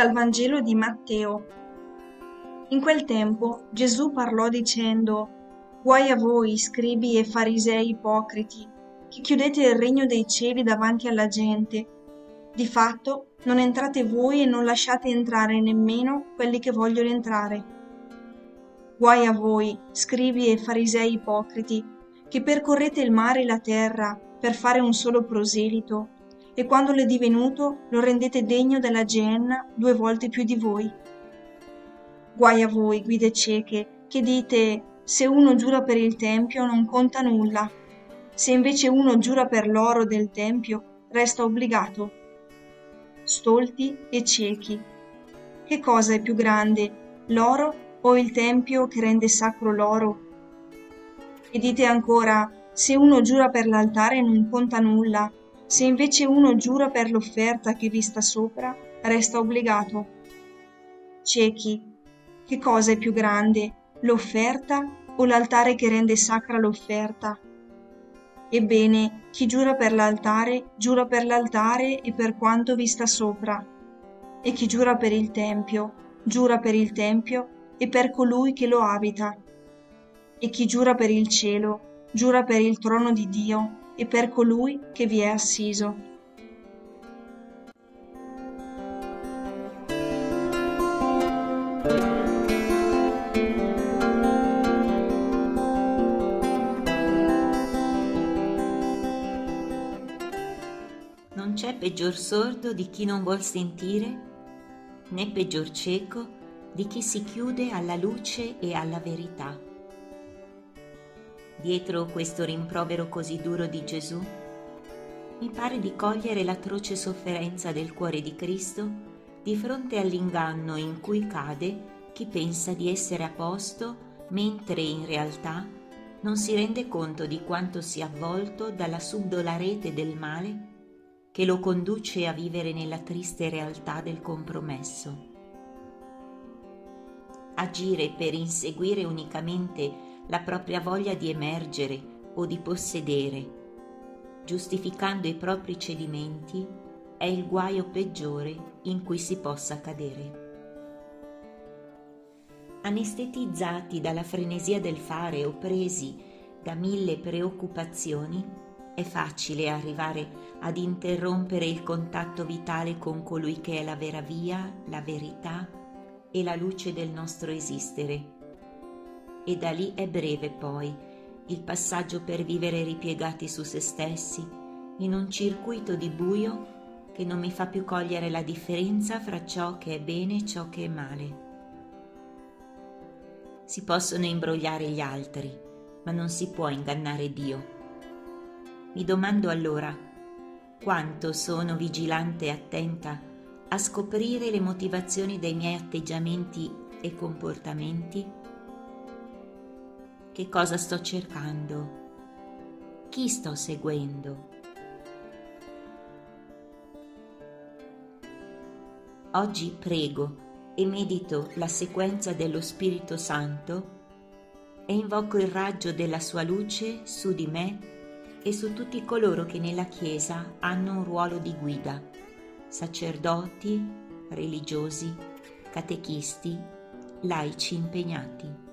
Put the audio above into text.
Dal Vangelo di Matteo. In quel tempo Gesù parlò dicendo, Guai a voi, scribi e farisei ipocriti, che chiudete il regno dei cieli davanti alla gente. Di fatto non entrate voi e non lasciate entrare nemmeno quelli che vogliono entrare. Guai a voi, scribi e farisei ipocriti, che percorrete il mare e la terra per fare un solo proselito e quando l'è divenuto lo rendete degno della genna due volte più di voi. Guai a voi, guide cieche, che dite se uno giura per il Tempio non conta nulla, se invece uno giura per l'oro del Tempio resta obbligato. Stolti e ciechi. Che cosa è più grande, l'oro o il Tempio che rende sacro l'oro? E dite ancora, se uno giura per l'altare non conta nulla, se invece uno giura per l'offerta che vi sta sopra, resta obbligato. Ciechi, che cosa è più grande, l'offerta o l'altare che rende sacra l'offerta? Ebbene, chi giura per l'altare, giura per l'altare e per quanto vi sta sopra. E chi giura per il Tempio, giura per il Tempio e per colui che lo abita. E chi giura per il cielo, giura per il trono di Dio e per colui che vi è assiso. Non c'è peggior sordo di chi non vuol sentire, né peggior cieco di chi si chiude alla luce e alla verità. Dietro questo rimprovero così duro di Gesù, mi pare di cogliere l'atroce sofferenza del cuore di Cristo di fronte all'inganno in cui cade chi pensa di essere a posto mentre in realtà non si rende conto di quanto sia avvolto dalla subdola rete del male che lo conduce a vivere nella triste realtà del compromesso. Agire per inseguire unicamente la propria voglia di emergere o di possedere, giustificando i propri cedimenti, è il guaio peggiore in cui si possa cadere. Anestetizzati dalla frenesia del fare o presi da mille preoccupazioni, è facile arrivare ad interrompere il contatto vitale con colui che è la vera via, la verità e la luce del nostro esistere e da lì è breve poi il passaggio per vivere ripiegati su se stessi, in un circuito di buio che non mi fa più cogliere la differenza fra ciò che è bene e ciò che è male. Si possono imbrogliare gli altri, ma non si può ingannare Dio. Mi domando allora quanto sono vigilante e attenta a scoprire le motivazioni dei miei atteggiamenti e comportamenti che cosa sto cercando, chi sto seguendo. Oggi prego e medito la sequenza dello Spirito Santo e invoco il raggio della sua luce su di me e su tutti coloro che nella Chiesa hanno un ruolo di guida, sacerdoti, religiosi, catechisti, laici impegnati.